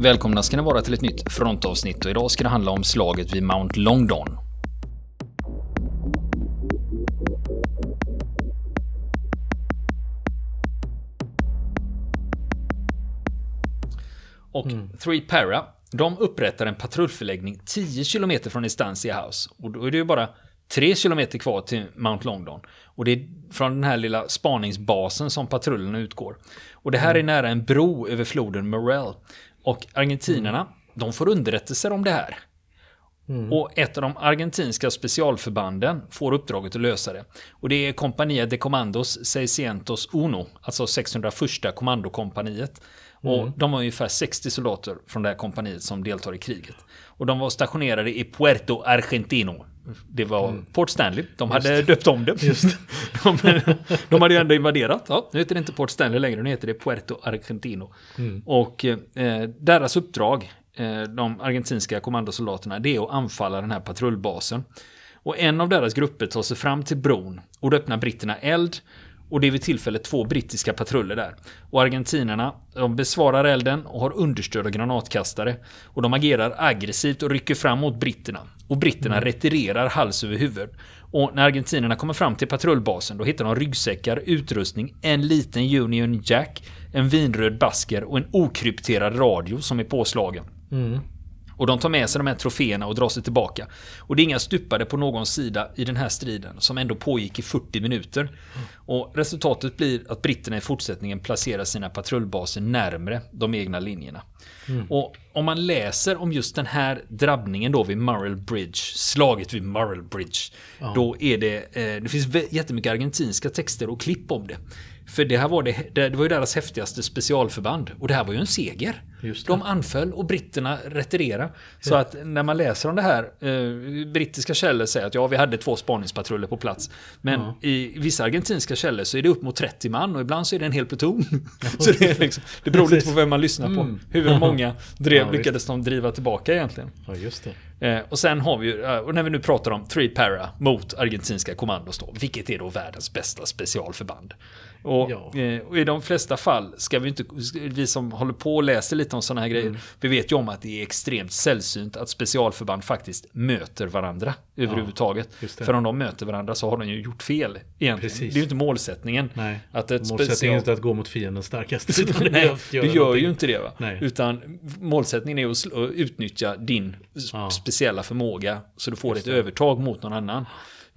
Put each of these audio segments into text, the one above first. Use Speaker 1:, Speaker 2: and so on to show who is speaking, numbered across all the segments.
Speaker 1: Välkomna ska ni vara till ett nytt frontavsnitt och idag ska det handla om slaget vid Mount Longdon. Och mm. Three Para, de upprättar en patrullförläggning 10 km från Estancia House. Och då är det ju bara 3 km kvar till Mount Longdon. Och det är från den här lilla spaningsbasen som patrullerna utgår. Och det här mm. är nära en bro över floden Morell. Och argentinarna, mm. de får underrättelser om det här. Mm. Och ett av de argentinska specialförbanden får uppdraget att lösa det. Och det är Compania de Commandos 600 Uno, alltså 601 kommandokompaniet. Mm. Och de har ungefär 60 soldater från det här kompaniet som deltar i kriget. Och de var stationerade i Puerto Argentino. Det var mm. Port Stanley. De hade Just. döpt om det. Just. de, de hade ju ändå invaderat. Ja, nu heter det inte Port Stanley längre, nu heter det Puerto Argentino. Mm. Och eh, deras uppdrag, de argentinska kommandosoldaterna, det är att anfalla den här patrullbasen. Och en av deras grupper tar sig fram till bron och då öppnar britterna eld och det är vid tillfället två brittiska patruller där. Och argentinarna, de besvarar elden och har understöd av granatkastare. Och de agerar aggressivt och rycker fram mot britterna. Och britterna mm. retirerar hals över huvud. Och när argentinerna kommer fram till patrullbasen då hittar de ryggsäckar, utrustning, en liten Union Jack, en vinröd basker och en okrypterad radio som är påslagen. Mm. Och de tar med sig de här troféerna och drar sig tillbaka. Och det är inga stupade på någon sida i den här striden som ändå pågick i 40 minuter. Och resultatet blir att britterna i fortsättningen placerar sina patrullbaser närmre de egna linjerna. Mm. Och om man läser om just den här drabbningen då vid Murrell Bridge, slaget vid Murrell Bridge, ja. då är det, eh, det finns jättemycket argentinska texter och klipp om det. För det här var, det, det var ju deras häftigaste specialförband. Och det här var ju en seger. De anföll och britterna retirerade. Så att när man läser om det här, eh, brittiska källor säger att ja, vi hade två spaningspatruller på plats. Men ja. i vissa argentinska källor så är det upp mot 30 man och ibland så är det en hel pluton. så det, är liksom, det beror lite på vem man lyssnar på. Mm. Hur många drev, ja, lyckades de driva tillbaka egentligen.
Speaker 2: Ja, just det.
Speaker 1: Eh, och sen har vi ju, eh, och när vi nu pratar om Three Para mot argentinska kommandos då, vilket är då världens bästa specialförband. Och, ja. Eh, och, i de flesta fall ska vi inte, vi som håller på och läser lite om sådana här grejer, mm. vi vet ju om att det är extremt sällsynt att specialförband faktiskt möter varandra ja, överhuvudtaget. För om de möter varandra så har de ju gjort fel egentligen. Precis. Det är ju inte målsättningen.
Speaker 2: Nej. Att ett målsättningen special... är inte att gå mot fienden starkast.
Speaker 1: Nej, du gör någonting. ju inte det. Va? Nej. Utan målsättningen är att utnyttja din ja. speciella förmåga så du får ett övertag mot någon annan.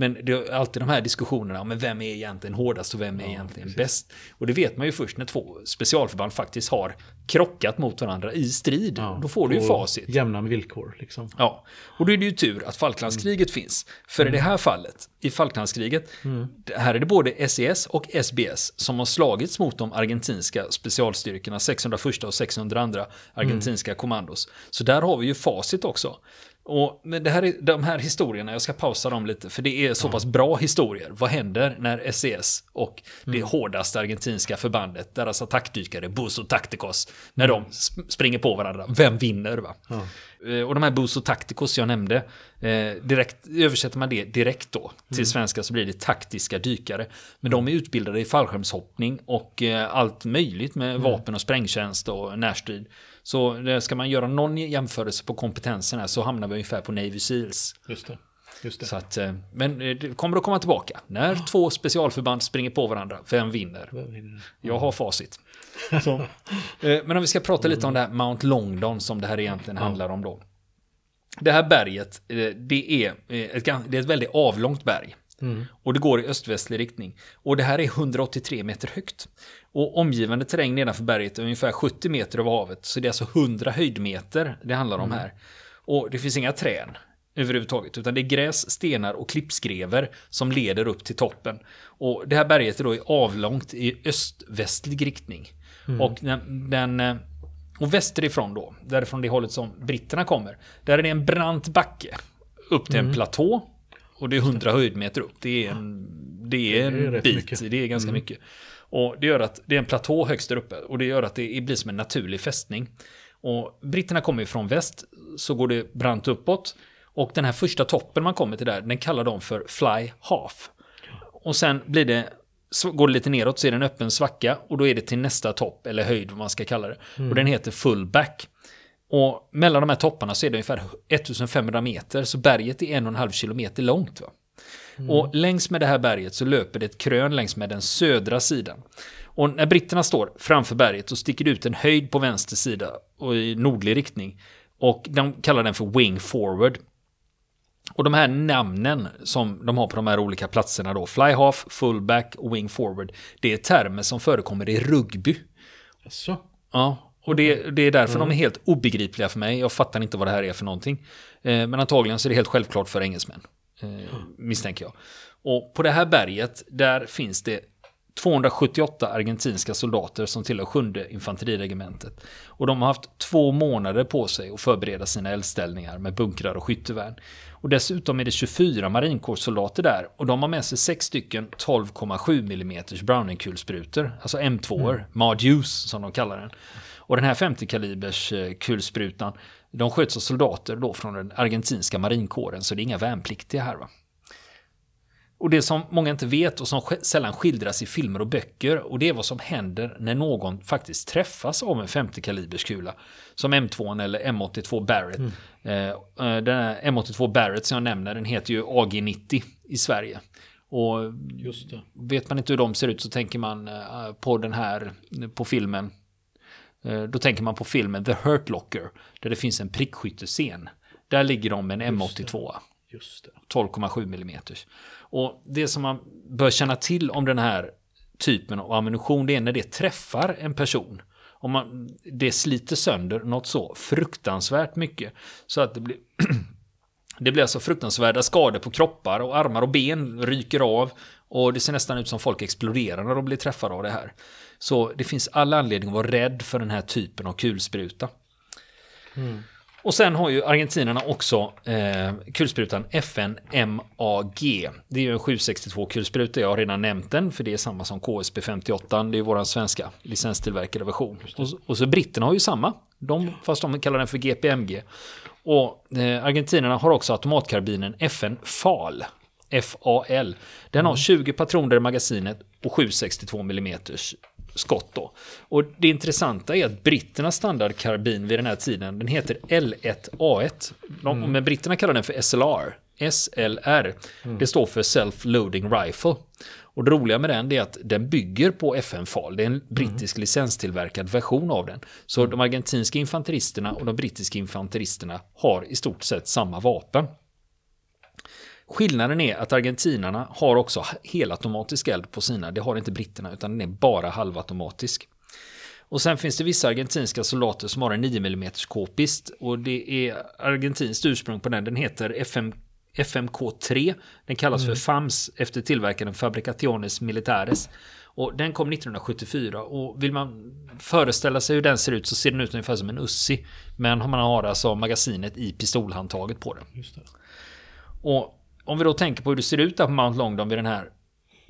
Speaker 1: Men det är alltid de här diskussionerna, men vem är egentligen hårdast och vem är ja, egentligen precis. bäst? Och det vet man ju först när två specialförband faktiskt har krockat mot varandra i strid. Ja, då får du ju facit.
Speaker 2: Jämna villkor liksom.
Speaker 1: Ja, och då är det ju tur att Falklandskriget mm. finns. För mm. i det här fallet, i Falklandskriget, mm. här är det både SES och SBS som har slagits mot de argentinska specialstyrkorna, 601 och 602 argentinska mm. kommandos. Så där har vi ju facit också. Och men det här, de här historierna, jag ska pausa dem lite, för det är så pass bra historier. Vad händer när SES och det mm. hårdaste argentinska förbandet, deras attackdykare, Buso Tacticos, när mm. de springer på varandra, vem vinner? Va? Eh, och de här Buso Tacticos jag nämnde, eh, direkt, översätter man det direkt då till mm. svenska så blir det taktiska dykare. Men de är utbildade i fallskärmshoppning och eh, allt möjligt med mm. vapen och sprängtjänst och närstrid. Så ska man göra någon jämförelse på kompetensen här så hamnar vi ungefär på Navy Seals.
Speaker 2: Just det. Just det.
Speaker 1: Så att, eh, men eh, det kommer att komma tillbaka. När oh. två specialförband springer på varandra, vem vinner? Vem vinner? Jag har facit. Eh, men om vi ska prata lite om det här Mount Longdon som det här egentligen ja. handlar om då. Det här berget, det är ett, det är ett väldigt avlångt berg. Mm. Och det går i öst-västlig riktning. Och det här är 183 meter högt. Och omgivande terräng nedanför berget är ungefär 70 meter över havet. Så det är alltså 100 höjdmeter det handlar om mm. här. Och det finns inga träd överhuvudtaget. Utan det är gräs, stenar och klippskrever som leder upp till toppen. Och det här berget är då avlångt i öst-västlig riktning. Mm. Och den, den eh, och västerifrån då, därifrån det hållet som britterna kommer, där är det en brant backe upp till mm. en platå. Och det är 100 höjdmeter upp. Det är en, det är det är bit, mycket. det är ganska mm. mycket. Och det gör att det är en platå högst där uppe och det gör att det blir som en naturlig fästning. Och britterna kommer ju från väst, så går det brant uppåt. Och den här första toppen man kommer till där, den kallar de för Fly Half. Och sen blir det, går det lite neråt så är det en öppen svacka och då är det till nästa topp, eller höjd vad man ska kalla det. Mm. Och den heter Fullback. Och mellan de här topparna så är det ungefär 1500 meter, så berget är en och en halv kilometer långt. Va? Mm. Och längs med det här berget så löper det ett krön längs med den södra sidan. Och när britterna står framför berget så sticker det ut en höjd på vänster sida och i nordlig riktning. Och de kallar den för Wing Forward. Och de här namnen som de har på de här olika platserna då, fly half, fullback och wing forward, det är termer som förekommer i rugby.
Speaker 2: Så.
Speaker 1: Ja, och det, det är därför mm. de är helt obegripliga för mig. Jag fattar inte vad det här är för någonting. Eh, men antagligen så är det helt självklart för engelsmän. Eh, misstänker jag. Och på det här berget, där finns det 278 argentinska soldater som tillhör sjunde infanteriregementet. Och de har haft två månader på sig att förbereda sina eldställningar med bunkrar och skyttevärn. Och dessutom är det 24 marinkårssoldater där och de har med sig sex stycken 12,7 mm Browning-kulsprutor, alltså M2, mm. Mardews som de kallar den. Och den här 50 kalibers eh, kulsprutan, de sköts av soldater då från den argentinska marinkåren, så det är inga värnpliktiga här va. Och det som många inte vet och som sällan skildras i filmer och böcker och det är vad som händer när någon faktiskt träffas av en 50 kalibers kula. Som M2 eller M82 Barrett. Mm. Eh, eh den här M82 Barrett som jag nämner den heter ju AG90 i Sverige. Och vet man inte hur de ser ut så tänker man på den här, på filmen. Eh, då tänker man på filmen The Hurt Locker. Där det finns en prickskyttescen. Där ligger de med en M82. 12,7 mm. Och det som man bör känna till om den här typen av ammunition, det är när det träffar en person. Om man, det sliter sönder något så fruktansvärt mycket. Så att det blir, det blir alltså fruktansvärda skador på kroppar och armar och ben ryker av. Och det ser nästan ut som folk exploderar när de blir träffade av det här. Så det finns alla anledning att vara rädd för den här typen av kulspruta. Mm. Och sen har ju argentinerna också eh, kulsprutan FN MAG. Det är ju en 762 kulspruta, jag har redan nämnt den för det är samma som KSP 58, det är våran svenska licenstillverkade version. Och, och, så britterna har ju samma, de, fast de kallar den för GPMG. Och eh, argentinerna har också automatkarbinen FN FAL. FAL. Den har 20 mm. patroner i magasinet och 762 mm skott då. Och det intressanta är att britternas standardkarbin vid den här tiden, den heter L1A1. De, mm. Men britterna kallar den för SLR. SLR. Mm. Det står för Self-Loading Rifle. Och det roliga med den är att den bygger på FN-FAL. Det är en brittisk mm. licenstillverkad version av den. Så de argentinska infanteristerna och de brittiska infanteristerna har i stort sett samma vapen. Skillnaden är att argentinarna har också helautomatisk eld på sina. Det har inte britterna utan den är bara halvautomatisk. Och sen finns det vissa argentinska soldater som har en 9 mm k-pist. Och det är argentinskt ursprung på den. Den heter FM, FMK3. Den kallas mm. för FAMS efter tillverkaren Fabricationes Militares. Och den kom 1974 och vill man föreställa sig hur den ser ut så ser den ut ungefär som en Ussi. Men man har alltså magasinet i pistolhandtaget på den. Och om vi då tänker på hur det ser ut där på Mount Longdon vid den här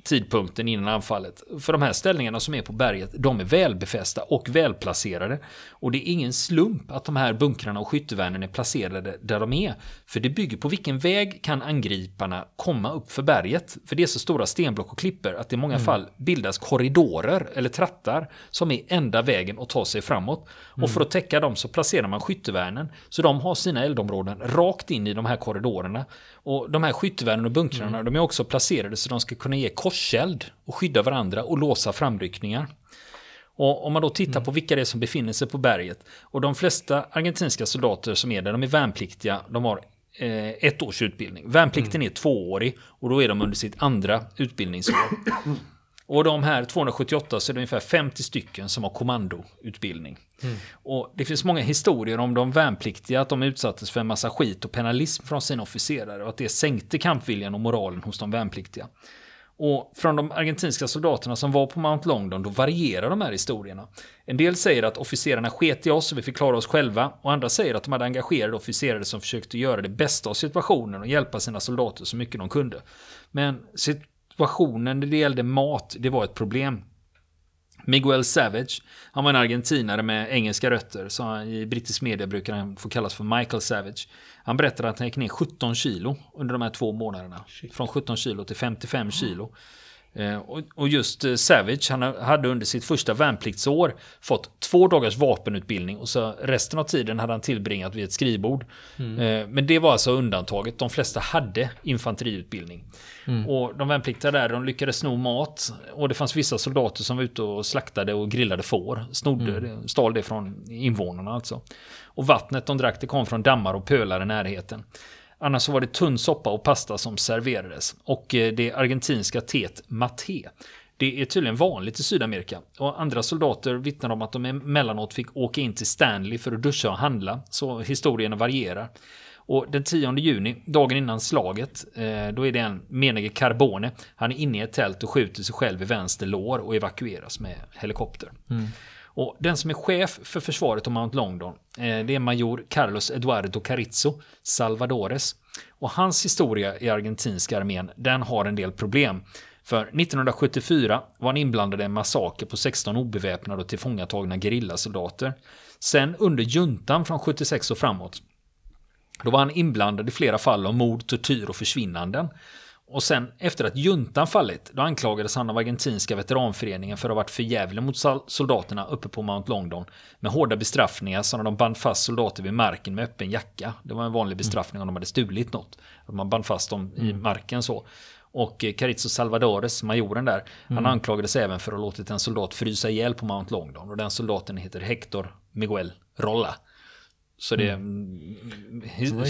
Speaker 1: tidpunkten innan anfallet. För de här ställningarna som är på berget, de är välbefästa och välplacerade. Och det är ingen slump att de här bunkrarna och skyttevärnen är placerade där de är. För det bygger på vilken väg kan angriparna komma upp för berget. För det är så stora stenblock och klipper att det i många mm. fall bildas korridorer eller trattar som är enda vägen att ta sig framåt. Mm. Och för att täcka dem så placerar man skyttevärnen. Så de har sina eldområden rakt in i de här korridorerna. Och de här skyttevärnen och bunkrarna, mm. de är också placerade så de ska kunna ge korseld och skydda varandra och låsa framryckningar. Och om man då tittar mm. på vilka det är som befinner sig på berget. Och de flesta argentinska soldater som är där, de är värnpliktiga. De har eh, ett års utbildning. Värnplikten mm. är tvåårig och då är de under sitt andra utbildningsår. Och de här 278 så är det ungefär 50 stycken som har kommandoutbildning. Mm. Och det finns många historier om de värnpliktiga, att de utsattes för en massa skit och penalism från sina officerare och att det sänkte kampviljan och moralen hos de värnpliktiga. Och från de argentinska soldaterna som var på Mount Longdon, då varierar de här historierna. En del säger att officerarna sket i oss och vi fick klara oss själva. Och andra säger att de hade engagerade officerare som försökte göra det bästa av situationen och hjälpa sina soldater så mycket de kunde. Men situationen när det gällde mat, det var ett problem. Miguel Savage, han var en argentinare med engelska rötter, så i brittisk media brukar han få kallas för Michael Savage. Han berättade att han gick ner 17 kilo under de här två månaderna. Shit. Från 17 kilo till 55 kilo. Eh, och just eh, Savage, han hade under sitt första värnpliktsår fått två dagars vapenutbildning och så resten av tiden hade han tillbringat vid ett skrivbord. Mm. Eh, men det var alltså undantaget. De flesta hade infanteriutbildning. Mm. Och de värnpliktiga där, de lyckades sno mat. Och det fanns vissa soldater som var ute och slaktade och grillade får. Snodde, mm. stal det från invånarna alltså. Och vattnet de drack, det kom från dammar och pölar i närheten. Annars så var det tunn soppa och pasta som serverades. Och eh, det argentinska teet maté. Det är tydligen vanligt i Sydamerika. Och andra soldater vittnar om att de emellanåt fick åka in till Stanley för att duscha och handla. Så historierna varierar. Och den 10 juni, dagen innan slaget, eh, då är det en menige Carbone. Han är inne i ett tält och skjuter sig själv i vänster lår och evakueras med helikopter. Mm. Och den som är chef för försvaret av Mount Longdon, eh, det är major Carlos Eduardo Carrizo Salvadores. Och hans historia i argentinska armén, den har en del problem. För 1974 var han inblandad i en massaker på 16 obeväpnade och tillfångatagna gerillasoldater. Sen under juntan från 76 och framåt, då var han inblandad i flera fall av mord, tortyr och försvinnanden. Och sen efter att juntan fallit, då anklagades han av argentinska veteranföreningen för att ha varit förjävlig mot soldaterna uppe på Mount Longdon. Med hårda bestraffningar så när de band fast soldater vid marken med öppen jacka. Det var en vanlig bestraffning om de hade stulit något. Att man band fast dem i mm. marken så. Och eh, Carizzo Salvadores, majoren där, mm. han anklagades även för att ha låtit en soldat frysa ihjäl på Mount Longdon. Och den soldaten heter Hector Miguel Rolla. Så det, mm. mm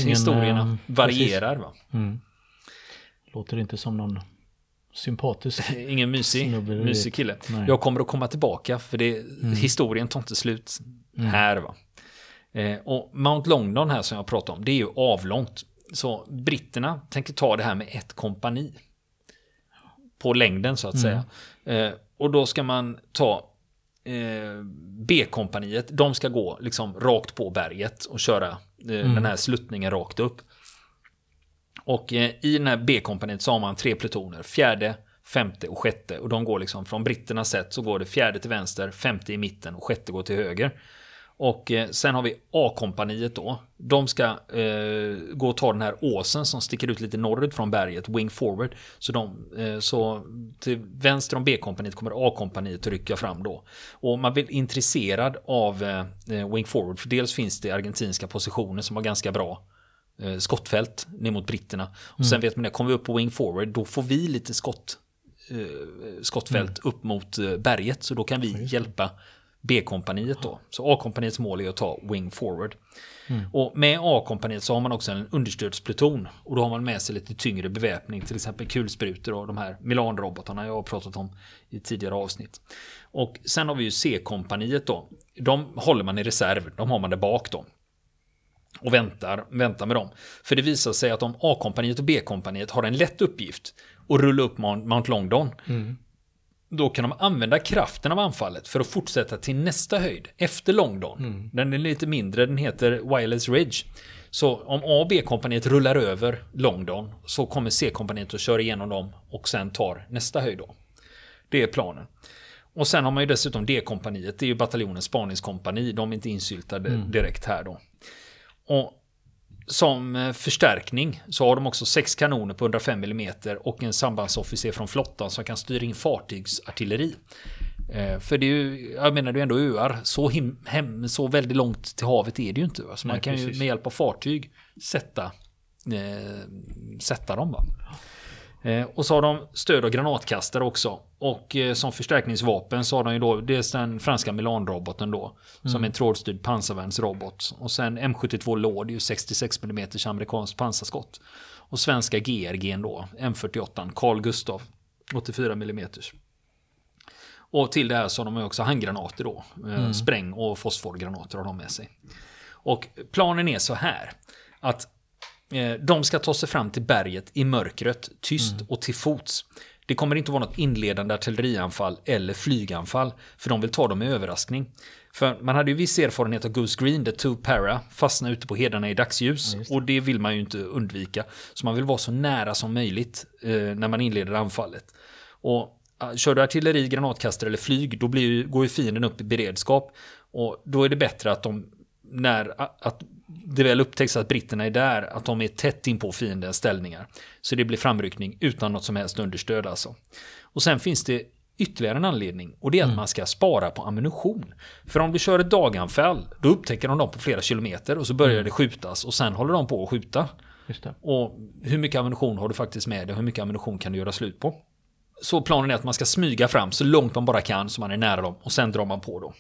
Speaker 1: historierna ingen, varierar. Va? Mm.
Speaker 2: Låter inte som någon sympatisk
Speaker 1: Ingen mysig, mysig kille. Nej. Jag kommer att komma tillbaka för det, mm. historien tar inte slut mm. här. va. Eh, och Mount Longdon här som jag pratar om, det är ju avlångt. Så britterna tänker ta det här med ett kompani. På längden så att mm. säga. Eh, och då ska man ta eh, B-kompaniet, de ska gå liksom rakt på berget och köra eh, mm. den här sluttningen rakt upp. Och eh, i den här B-kompaniet så har man tre plutoner. Fjärde, femte och sjätte. Och de går liksom från britternas sätt så går det fjärde till vänster, femte i mitten och sjätte går till höger. Och eh, sen har vi A-kompaniet då. De ska eh, gå och ta den här åsen som sticker ut lite norrut från berget, wing forward. Så, de, eh, så till vänster om B-kompaniet kommer A-kompaniet att rycka fram då. Och man blir intresserad av eh, eh wing forward, för dels finns det argentinska positioner som var ganska bra eh, skottfält ner mot britterna. Och mm. sen vet man det, kommer vi upp på wing forward, då får vi lite skott, eh, skottfält mm. upp mot eh, berget. Så då kan vi hjälpa B-kompaniet då. Så A-kompaniets mål är att ta wing forward. Mm. Och med A-kompaniet så har man också en understödspluton. Och då har man med sig lite tyngre beväpning, till exempel kulsprutor och de här Milan-robotarna jag har pratat om i tidigare avsnitt. Och sen har vi ju C-kompaniet då. De håller man i reserv, de har man där bak då och väntar, väntar med dem. För det visar sig att om A-kompaniet och B-kompaniet har en lätt uppgift och rulla upp Mount Longdon, mm. då kan de använda kraften av anfallet för att fortsätta till nästa höjd, efter Longdon. Mm. Den är lite mindre, den heter Wireless Ridge. Så om A och B-kompaniet rullar över Longdon så kommer C-kompaniet att köra igenom dem och sen tar nästa höjd då. Det är planen. Och sen har man ju dessutom D-kompaniet, det är ju bataljonens spaningskompani, de är inte insyltade mm. direkt här då. Och som eh, förstärkning så har de också sex kanoner på 105 mm och en sambandsofficer från flottan som kan styra in fartygsartilleri. Eh, för det är ju, jag menar det är ändå öar, så, him, hem, så väldigt långt till havet är det ju inte. Så man kan precis. ju med hjälp av fartyg sätta, eh, sätta dem. Va? Eh, och så har de stöd av granatkastare också. Och eh, som förstärkningsvapen så har de ju då dels den franska Milan-roboten då. Mm. Som är en trådstyrd pansarvärnsrobot. Och sen M72 Lord, det är ju 66 mm amerikanskt pansarskott. Och svenska GRG då, M48, Carl Gustav, 84 mm. Och till det här så har de också handgranater då. Eh, mm. Spräng och fosforgranater har de med sig. Och planen är så här. Att de ska ta sig fram till berget i mörkret, tyst mm. och till fots. Det kommer inte vara något inledande artillerianfall eller flyganfall, för de vill ta dem i överraskning. För man hade ju viss erfarenhet av Goose Green, där Two Para fastnade ute på hedarna i dagsljus. Ja, och det vill man ju inte undvika. Så man vill vara så nära som möjligt eh, när man inleder anfallet. Och kör du artilleri, granatkastare eller flyg, då blir, går ju fienden upp i beredskap. Och då är det bättre att de, när, att det väl upptäcks att britterna är där, att de är tätt in på fiendens ställningar. Så det blir framryckning utan något som helst understöd alltså. Och sen finns det ytterligare en anledning och det är att man ska spara på ammunition. För om du kör ett daganfall, då upptäcker de dem på flera kilometer och så börjar det skjutas och sen håller de på att skjuta. Och hur mycket ammunition har du faktiskt med dig? Hur mycket ammunition kan du göra slut på? Så planen är att man ska smyga fram så långt man bara kan så man är nära dem och sen drar man på då.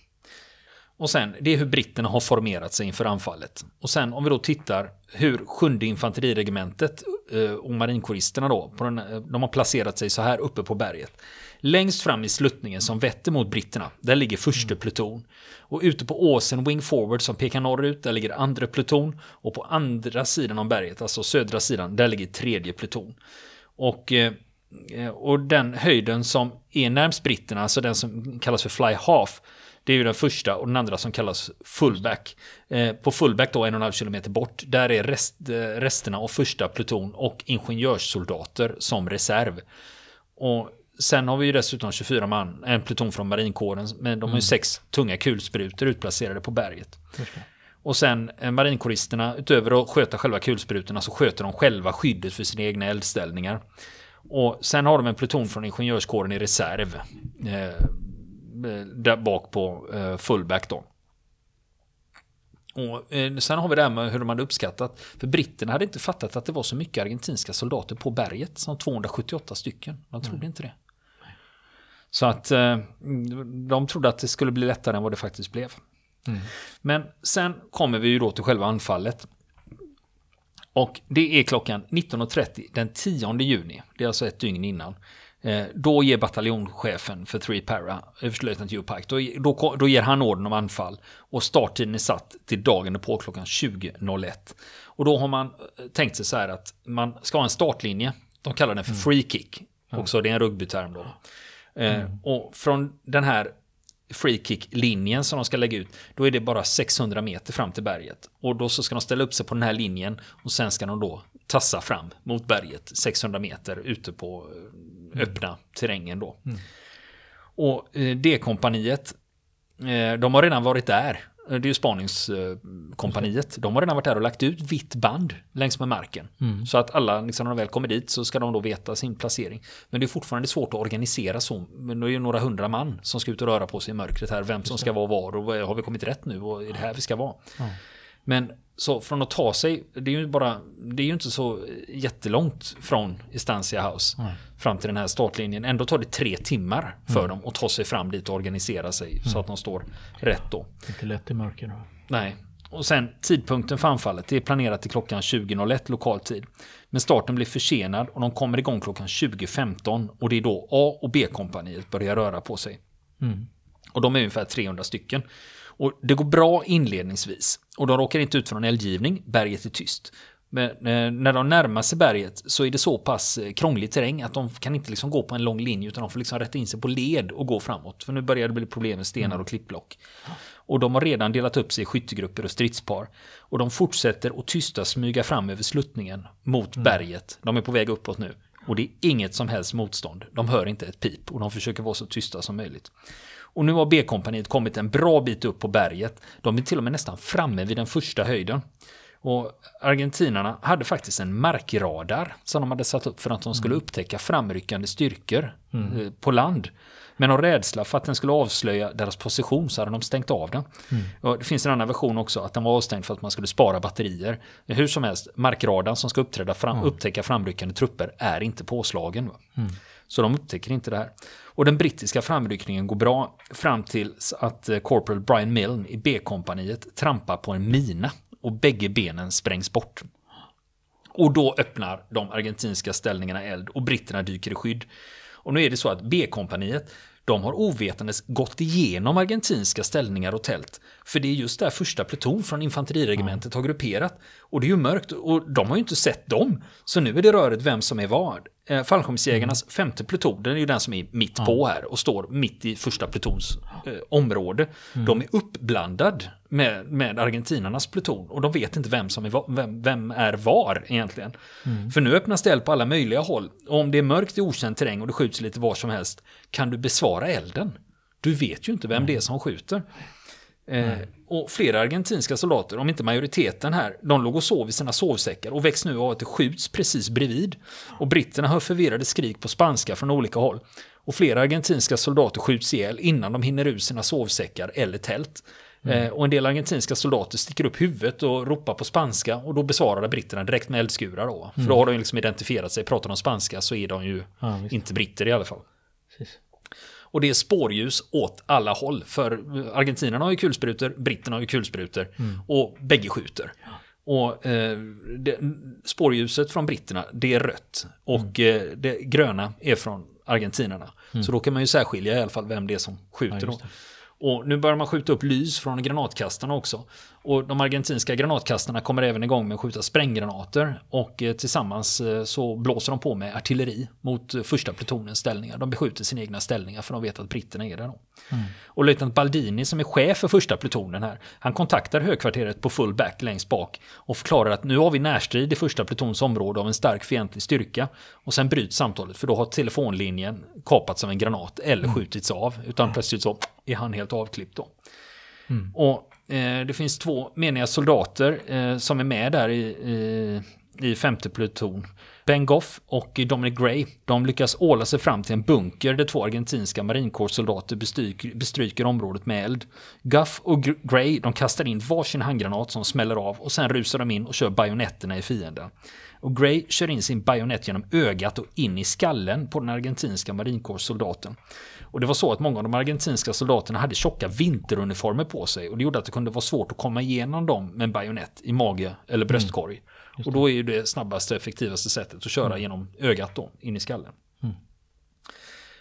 Speaker 1: Och sen, det är hur britterna har formerat sig inför anfallet. Och sen om vi då tittar hur sjunde infanteriregementet eh, och marinkåristerna då, på den, eh, de har placerat sig så här uppe på berget. Längst fram i sluttningen som vetter mot britterna, där ligger första pluton. Och ute på åsen Wing Forward som pekar norrut, där ligger andra pluton. Och på andra sidan om berget, alltså södra sidan, där ligger tredje pluton. Och, eh, och den höjden som är närmst britterna, alltså den som kallas för Fly Half, det är ju den första och den andra som kallas fullback. Eh, på fullback då en och en halv kilometer bort, där är rest, eh, resterna av första pluton och ingenjörssoldater som reserv. Och sen har vi ju dessutom 24 man, en pluton från marinkåren, men de har ju sex tunga kulsprutor utplacerade på berget.
Speaker 2: Det.
Speaker 1: Och sen eh, marinkåristerna, utöver att sköta själva kulsprutorna så sköter de själva skyddet för sina egna eldställningar. Och sen har de en pluton från ingenjörskåren i reserv. Eh, där bak på eh, fullback då. Och eh, sen har vi det här med hur de hade uppskattat. För britterna hade inte fattat att det var så mycket argentinska soldater på berget som 278 stycken. De trodde inte det. Så att eh, de trodde att det skulle bli lättare än vad det faktiskt blev. Men sen kommer vi ju då till själva anfallet. Och det är klockan 19.30 den 10 juni. Det är alltså ett dygn innan. Eh, då ger bataljonschefen för Three Para, överstelöjtnant Hugh Pike, då, då, då ger han orden om anfall. Och starttiden är satt till dagen på klockan 20.01. Och då har man eh, tänkt sig så här att man ska ha en startlinje. De kallar den för free kick. Också det är en rugbyterm då. Eh, och från den här free kick-linjen som de ska lägga ut, då är det bara 600 meter fram till berget. Och då så ska de ställa upp sig på den här linjen och sen ska de då tassa fram mot berget 600 meter ute på eh, öppna terrängen då. Och eh, det kompaniet, eh, de har redan varit där. Eh, Det är ju spaningskompaniet. De har redan varit där och lagt ut vitt band längs med marken. Så att alla, liksom, när de väl kommer dit så ska de då veta sin placering. Men det är fortfarande svårt att organisera så. Men det är ju några hundra man som ska ut och röra på sig i mörkret här. Vem som ska vara var och har vi kommit rätt nu och är det här vi ska vara? Men så från att ta sig, det är ju bara, det är ju inte så jättelångt från Estancia House fram till den här startlinjen. Ändå tar det tre timmar för dem att ta sig fram dit och organisera sig så att de står rätt då.
Speaker 2: Inte lätt i mörker då.
Speaker 1: Nej. Och sen tidpunkten för anfallet, det är planerat till klockan 20.01 lokal tid. Men starten blir försenad och de kommer igång klockan 20.15 och det är då A och B-kompaniet börjar röra på sig. Och de är ungefär 300 stycken. Och det går bra inledningsvis. Och de råkar inte ut för någon eldgivning, berget är tyst. Men eh, när de närmar sig berget så är det så pass eh, krånglig terräng att de kan inte liksom gå på en lång linje utan de får liksom rätta in sig på led och gå framåt. För nu börjar det bli problem med stenar och klippblock. Och de har redan delat upp sig i skyttegrupper och stridspar. Och de fortsätter att tysta smyga fram över sluttningen mot berget. De är på väg uppåt nu. Och det är inget som helst motstånd. De hör inte ett pip och de försöker vara så tysta som möjligt. Och nu har B-kompaniet kommit en bra bit upp på berget. De är till och med nästan framme vid den första höjden. Och argentinarna hade faktiskt en markradar som de hade satt upp för att de skulle upptäcka framryckande styrkor eh, på land. Men av rädsla för att den skulle avslöja deras position så hade de stängt av den. Och det finns en annan version också, att den var avstängd för att man skulle spara batterier. Hur som helst, markradarn som ska uppträda fram, upptäcka framryckande trupper är inte påslagen. Så de upptäcker inte det här. Och den brittiska framryckningen går bra fram tills att eh, Corporal Brian Milne i B-kompaniet trampar på en mina och bägge benen sprängs bort. Och då öppnar de argentinska ställningarna eld och britterna dyker i skydd. Och nu är det så att B-kompaniet, de har ovetandes gått igenom argentinska ställningar och tält. För det är just där första pluton från infanteriregementet har grupperat. Och det är ju mörkt och de har ju inte sett dem. Så nu är det röret vem som är vad. Eh, Fallskärmsjägarnas femte pluton, den är ju den som är mitt på här och står mitt i första plutons eh, område. De är uppblandad med, med argentinarnas pluton och de vet inte vem som är, vem, vem är var egentligen. För nu öppnas det eld på alla möjliga håll. Och om det är mörkt i okänd terräng och det skjuts lite var som helst, kan du besvara elden? Du vet ju inte vem det är som skjuter. Eh, och flera argentinska soldater, om inte majoriteten här, de låg och sov i sina sovsäckar och väcks nu av att det skjuts precis bredvid. Och britterna hör förvirrade skrik på spanska från olika håll. Och flera argentinska soldater skjuts ihjäl innan de hinner ur sina sovsäckar eller tält. Eh, och en del argentinska soldater sticker upp huvudet och ropar på spanska och då besvarar britterna direkt med eldskurar då. För då har de liksom identifierat sig, pratar de spanska så är de ju
Speaker 2: Ja,
Speaker 1: inte britter i alla fall.
Speaker 2: Precis.
Speaker 1: Och det är spårljus åt alla håll. För argentinarna har ju kulsprutor, britterna har ju kulsprutor. Och bägge skjuter. Och eh, det, spårljuset från britterna, det är rött. Och eh, det gröna är från argentinarna. Så då kan man ju särskilja i alla fall vem det är som skjuter.
Speaker 2: Ja.
Speaker 1: Och nu börjar man skjuta upp lys från granatkastarna också. Och de argentinska granatkastarna kommer även igång med att skjuta spränggranater. Och eh, tillsammans eh, så blåser de på med artilleri mot första plutonens ställningar. De beskjuter sina egna ställningar för de vet att britterna är där då. Och löjtnant Baldini som är chef för första plutonen här, han kontaktar högkvarteret på full back längst bak och förklarar att nu har vi närstrid i första plutons område av en stark fientlig styrka. Och sen bryts samtalet för då har telefonlinjen kapats av en granat eller skjutits av. Utan plötsligt så är han helt avklippt då. Och eh, det finns två meniga soldater eh, som är med där i, i, i femte pluton. Ben Goff och Dominic Gray, de lyckas åla sig fram till en bunker där två argentinska marinkårssoldater bestryker, bestryker området med eld. Goff och Gray, de kastar in varsin handgranat som smäller av och sen rusar de in och kör bajonetterna i fienden. Och Gray kör in sin bajonett genom ögat och in i skallen på den argentinska marinkårssoldaten. Och det var så att många av de argentinska soldaterna hade tjocka vinteruniformer på sig och det gjorde att det kunde vara svårt att komma igenom dem med en bajonett i mage eller bröstkorg. Och då är ju det snabbaste effektivaste sättet att köra genom ögat då, in i skallen.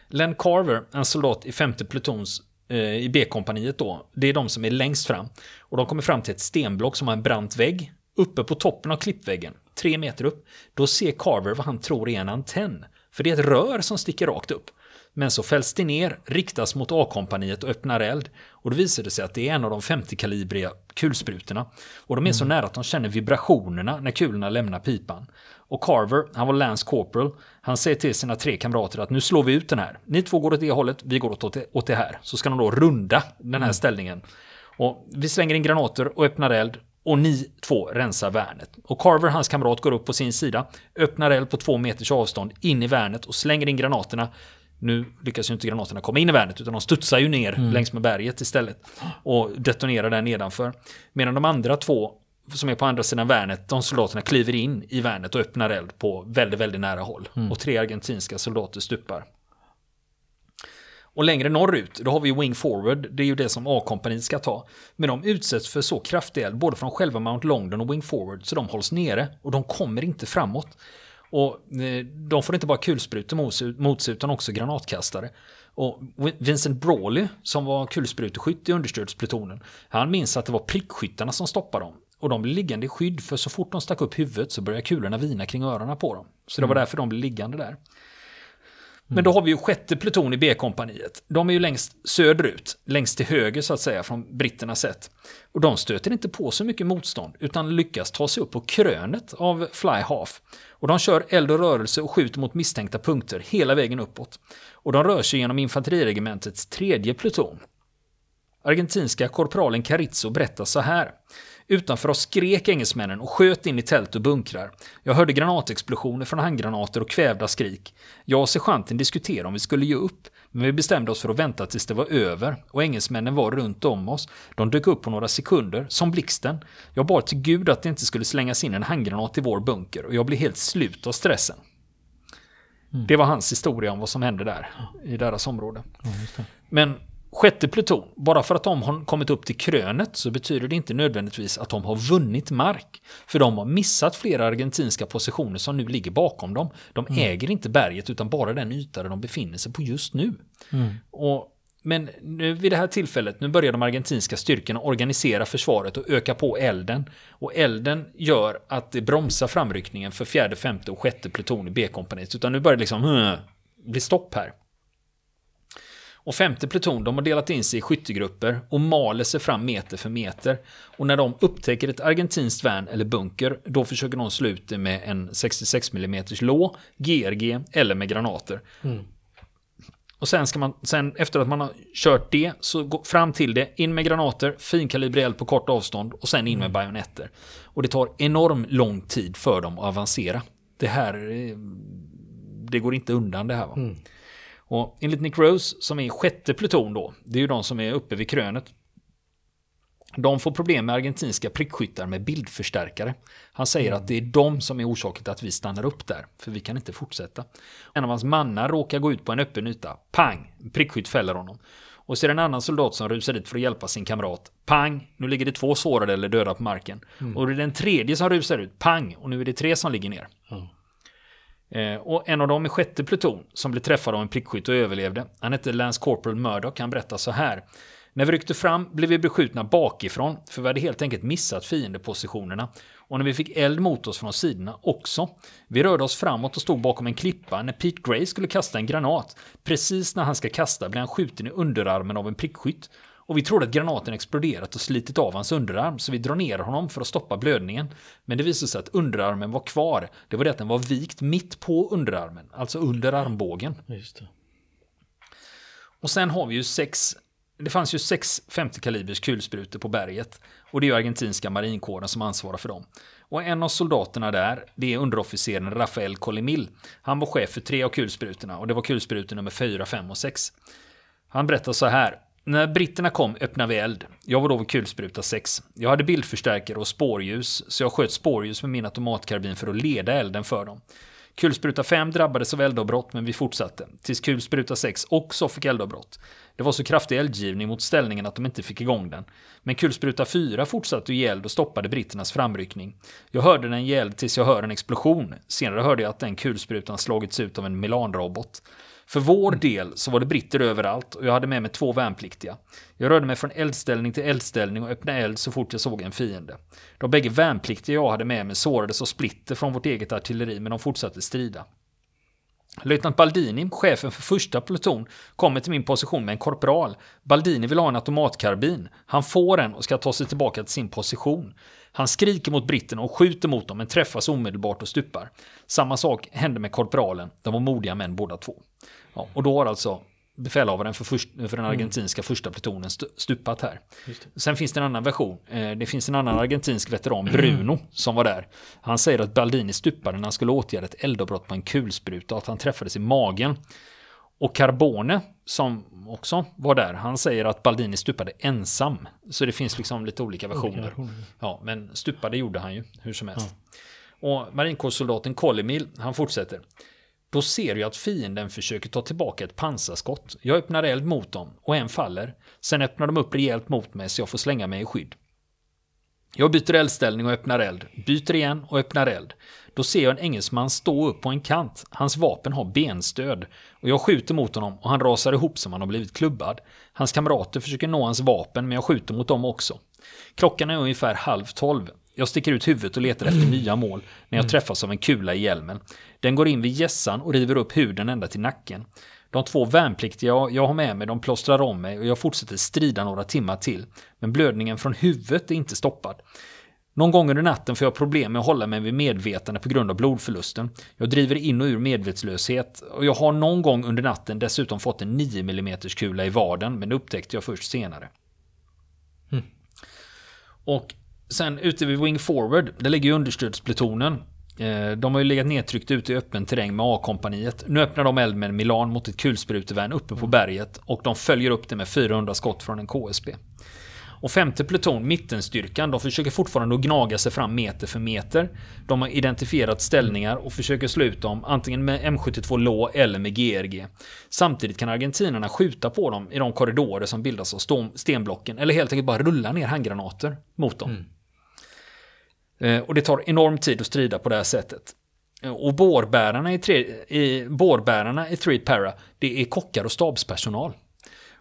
Speaker 1: Len Carver, en soldat i femte plutons eh, i B-kompaniet då, det är de som är längst fram. Och de kommer fram till ett stenblock som har en brant vägg. Uppe på toppen av klippväggen, tre meter upp, då ser Carver vad han tror är en antenn. För det är ett rör som sticker rakt upp. Men så fälls det ner, riktas mot A-kompaniet och öppnar eld. Och då visar det sig att det är en av de 50-kalibriga kulsprutorna. Och de är så nära att de känner vibrationerna när kulorna lämnar pipan. Och Carver, han var Lance Corporal, han säger till sina tre kamrater att nu slår vi ut den här. Ni två går åt det hållet, vi går åt, åt det här. Så ska de då runda den här ställningen. Och vi slänger in granater och öppnar eld. Och ni två rensar värnet. Och Carver, hans kamrat, går upp på sin sida, öppnar eld på två meters avstånd in i värnet och slänger in granaterna. Nu lyckas ju inte granaterna komma in i värnet utan de studsar ju ner längs med berget istället. Och detonerar där nedanför. Medan de andra två som är på andra sidan värnet, de soldaterna kliver in i värnet och öppnar eld på väldigt, väldigt nära håll. Och tre argentinska soldater stupar. Och längre norrut, då har vi Wing Forward, det är ju det som A-kompaniet ska ta. Men de utsätts för så kraftig eld, både från själva Mount Longdon och Wing Forward, så de hålls nere och de kommer inte framåt. Och eh, de får inte bara kulsprutor mot sig, mot sig utan också granatkastare. Och Vincent Brawley, som var kulspruteskytt i understödsplutonen, han minns att det var prickskyttarna som stoppade dem. Och de blev liggande i skydd, för så fort de stack upp huvudet så började kulorna vina kring öronen på dem. Så det var därför de blev liggande där. Men då har vi ju sjätte pluton i B-kompaniet. De är ju längst söderut, längst till höger så att säga från britternas sätt. Och de stöter inte på så mycket motstånd utan lyckas ta sig upp på krönet av Fly Half. Och de kör eld och rörelse och skjuter mot misstänkta punkter hela vägen uppåt. Och de rör sig genom infanteriregementets tredje pluton. Argentinska korpralen Carizzo berättar så här. Utanför oss skrek engelsmännen och sköt in i tält och bunkrar. Jag hörde granatexplosioner från handgranater och kvävda skrik. Jag och sergeanten diskuterade om vi skulle ge upp, men vi bestämde oss för att vänta tills det var över och engelsmännen var runt om oss. De dök upp på några sekunder, som blixten. Jag bad till Gud att det inte skulle slängas in en handgranat i vår bunker och jag blev helt slut av stressen. Det var hans historia om vad som hände där, i deras område.
Speaker 2: Ja.
Speaker 1: Men sjätte pluton, bara för att de har kommit upp till krönet så betyder det inte nödvändigtvis att de har vunnit mark. För de har missat flera argentinska positioner som nu ligger bakom dem. De äger inte berget utan bara den yta där de befinner sig på just nu. Och, men nu vid det här tillfället, nu börjar de argentinska styrkorna organisera försvaret och öka på elden. Och elden gör att det bromsar framryckningen för fjärde, femte och sjätte pluton i B-kompaniet. Utan nu börjar det liksom hmm, bli stopp här. Och femte pluton, de har delat in sig i skyttegrupper och maler sig fram meter för meter. Och när de upptäcker ett argentinskt värn eller bunker, då försöker de slå ut det med en 66 mm lå, GRG eller med granater. Och sen ska man, sen efter att man har kört det, så gå fram till det, in med granater, finkalibrig eld på kort avstånd och sen in med bajonetter. Och det tar enorm lång tid för dem att avancera. Det här, eh, det går inte undan det här va. Och enligt Nick Rose, som är sjätte pluton då, det är ju de som är uppe vid krönet. De får problem med argentinska prickskyttar med bildförstärkare. Han säger att det är de som är orsaken till att vi stannar upp där, för vi kan inte fortsätta. En av hans mannar råkar gå ut på en öppen yta. Pang! Prickskytt fäller honom. Och det en annan soldat som rusar dit för att hjälpa sin kamrat. Pang! Nu ligger det två sårade eller döda på marken. Och det är den tredje som rusar ut. Pang! Och nu är det tre som ligger ner. Eh, Eh, och en av dem är sjätte pluton som blev träffad av en prickskytt och överlevde. Han hette Lance Corporal Murdoch. Han berättar så här. När vi ryckte fram blev vi beskjutna bakifrån för vi hade helt enkelt missat fiendepositionerna. Och när vi fick eld mot oss från sidorna också. Vi rörde oss framåt och stod bakom en klippa när Pete Gray skulle kasta en granat. Precis när han ska kasta blir han skjuten i underarmen av en prickskytt. Och vi trodde att granaten exploderat och slitit av hans underarm så vi drar ner honom för att stoppa blödningen. Men det visade sig att underarmen var kvar. Det var det att den var vikt mitt på underarmen, alltså under armbågen.
Speaker 2: Just det.
Speaker 1: Och sen har vi ju sex det fanns ju sex 50 kalibers kulsprutor på berget. Och det är ju argentinska marinkåren som ansvarar för dem. Och en av soldaterna där, det är underofficeren Rafael Colimil. Han var chef för tre av kulsprutorna och det var kulsprutor nummer 4, 5 och 6. Han berättar så här. När britterna kom öppnade vi eld. Jag var då vid kulspruta 6. Jag hade bildförstärkare och spårljus, så jag sköt spårljus med min automatkarbin för att leda elden för dem. Kulspruta 5 drabbades av eldavbrott men vi fortsatte. Tills kulspruta 6 också fick eldavbrott. Det var så kraftig eldgivning mot ställningen att de inte fick igång den. Men kulspruta 4 fortsatte ge eld och stoppade britternas framryckning. Jag hörde den ge eld tills jag hörde en explosion. Senare hörde jag att den kulsprutan slagits ut av en Milan-robot. För vår del så var det britter överallt och jag hade med mig två värnpliktiga. Jag rörde mig från eldställning till eldställning och öppnade eld så fort jag såg en fiende. De bägge värnpliktiga jag hade med mig sårades av splitter från vårt eget artilleri men de fortsatte strida. Löjtnant Baldini, chefen för första pluton, kommer till min position med en korpral. Baldini vill ha en automatkarbin. Han får en och ska ta sig tillbaka till sin position. Han skriker mot britterna och skjuter mot dem men träffas omedelbart och stupar. Samma sak hände med korpralen. De var modiga män båda två. Ja, och då har alltså befälhavaren för, först, för den argentinska första plutonen stu- stupat här. Sen finns det en annan version. Eh, Det finns en annan argentinsk veteran, Bruno, som var där. Han säger att Baldini stupade när han skulle åtgärda ett eldavbrott på en kulspruta och att han träffades i magen. Och Carbone, som också var där, han säger att Baldini stupade ensam. Så det finns liksom lite olika versioner. Ja, men stupade gjorde han ju, hur som helst. Och marinkårssoldaten Colimil, han fortsätter. Då ser jag att fienden försöker ta tillbaka ett pansarskott. Jag öppnar eld mot dem och en faller. Sen öppnar de upp rejält mot mig så jag får slänga mig i skydd. Jag byter eldställning och öppnar eld. Byter igen och öppnar eld. Då ser jag en engelsman stå upp på en kant. Hans vapen har benstöd. Och jag skjuter mot honom och han rasar ihop som han har blivit klubbad. Hans kamrater försöker nå hans vapen men jag skjuter mot dem också. Klockan är ungefär halv tolv. Jag sticker ut huvudet och letar efter nya mål när jag träffas av en kula i hjälmen. Den går in vid gässan och river upp huden ända till nacken. De två värnpliktiga jag har med mig de plåstrar om mig och jag fortsätter strida några timmar till. Men blödningen från huvudet är inte stoppad. Någon gång under natten får jag problem med att hålla mig vid medvetande på grund av blodförlusten. Jag driver in och ur medvetslöshet och jag har någon gång under natten dessutom fått en 9 mm kula i vaden men det upptäckte jag först senare. Och sen ute vid Wing Forward, där ligger ju understödsplutonen. Eh, de har ju legat nedtryckt ute i öppen terräng med A-kompaniet. Nu öppnar de eld med Milan mot ett kulsprutevärn uppe på berget och de följer upp det med 400 skott från en KSB. Och femte pluton, mittenstyrkan, de försöker fortfarande att gnaga sig fram meter för meter. De har identifierat ställningar och försöker slå ut dem antingen med M72 Lå eller med GRG. Samtidigt kan argentinarna skjuta på dem i de korridorer som bildas av stenblocken eller helt enkelt bara rulla ner handgranater mot dem. Mm. Eh, och det tar enorm tid att strida på det här sättet. Eh, och bårbärarna i, tre, i, bårbärarna i Three Para, det är kockar och stabspersonal.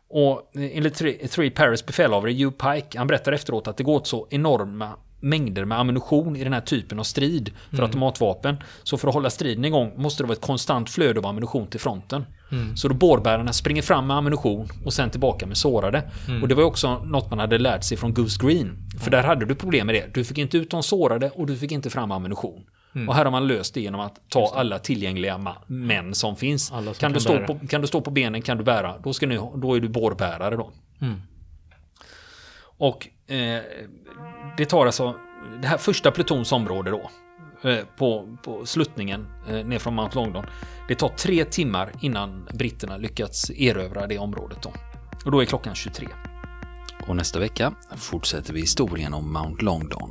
Speaker 1: Och eh, enligt Three, Three Paras befälhavare Hugh Pike, han berättar efteråt att det går åt så enorma mängder med ammunition i den här typen av strid för automatvapen. Så för att hålla striden igång måste det vara ett konstant flöde av ammunition till fronten. Så då bårbärarna springer fram med ammunition och sen tillbaka med sårade. Och det var också något man hade lärt sig från Goose Green. För där hade du problem med det. Du fick inte ut de sårade och du fick inte fram ammunition. Och här har man löst det genom att ta alla tillgängliga män som finns.
Speaker 2: Som
Speaker 1: kan, du
Speaker 2: kan
Speaker 1: stå
Speaker 2: bära.
Speaker 1: på, kan du stå på benen kan du bära. Då, ska ni, då är du bårbärare då.
Speaker 2: Mm.
Speaker 1: Och eh, det tar alltså det här första plutons område då. Eh, på, på sluttningen eh, ner från Mount Longdon. Det tar tre timmar innan britterna lyckats erövra det området då. Och då är klockan 23.
Speaker 3: Och nästa vecka fortsätter vi historien om Mount Longdon.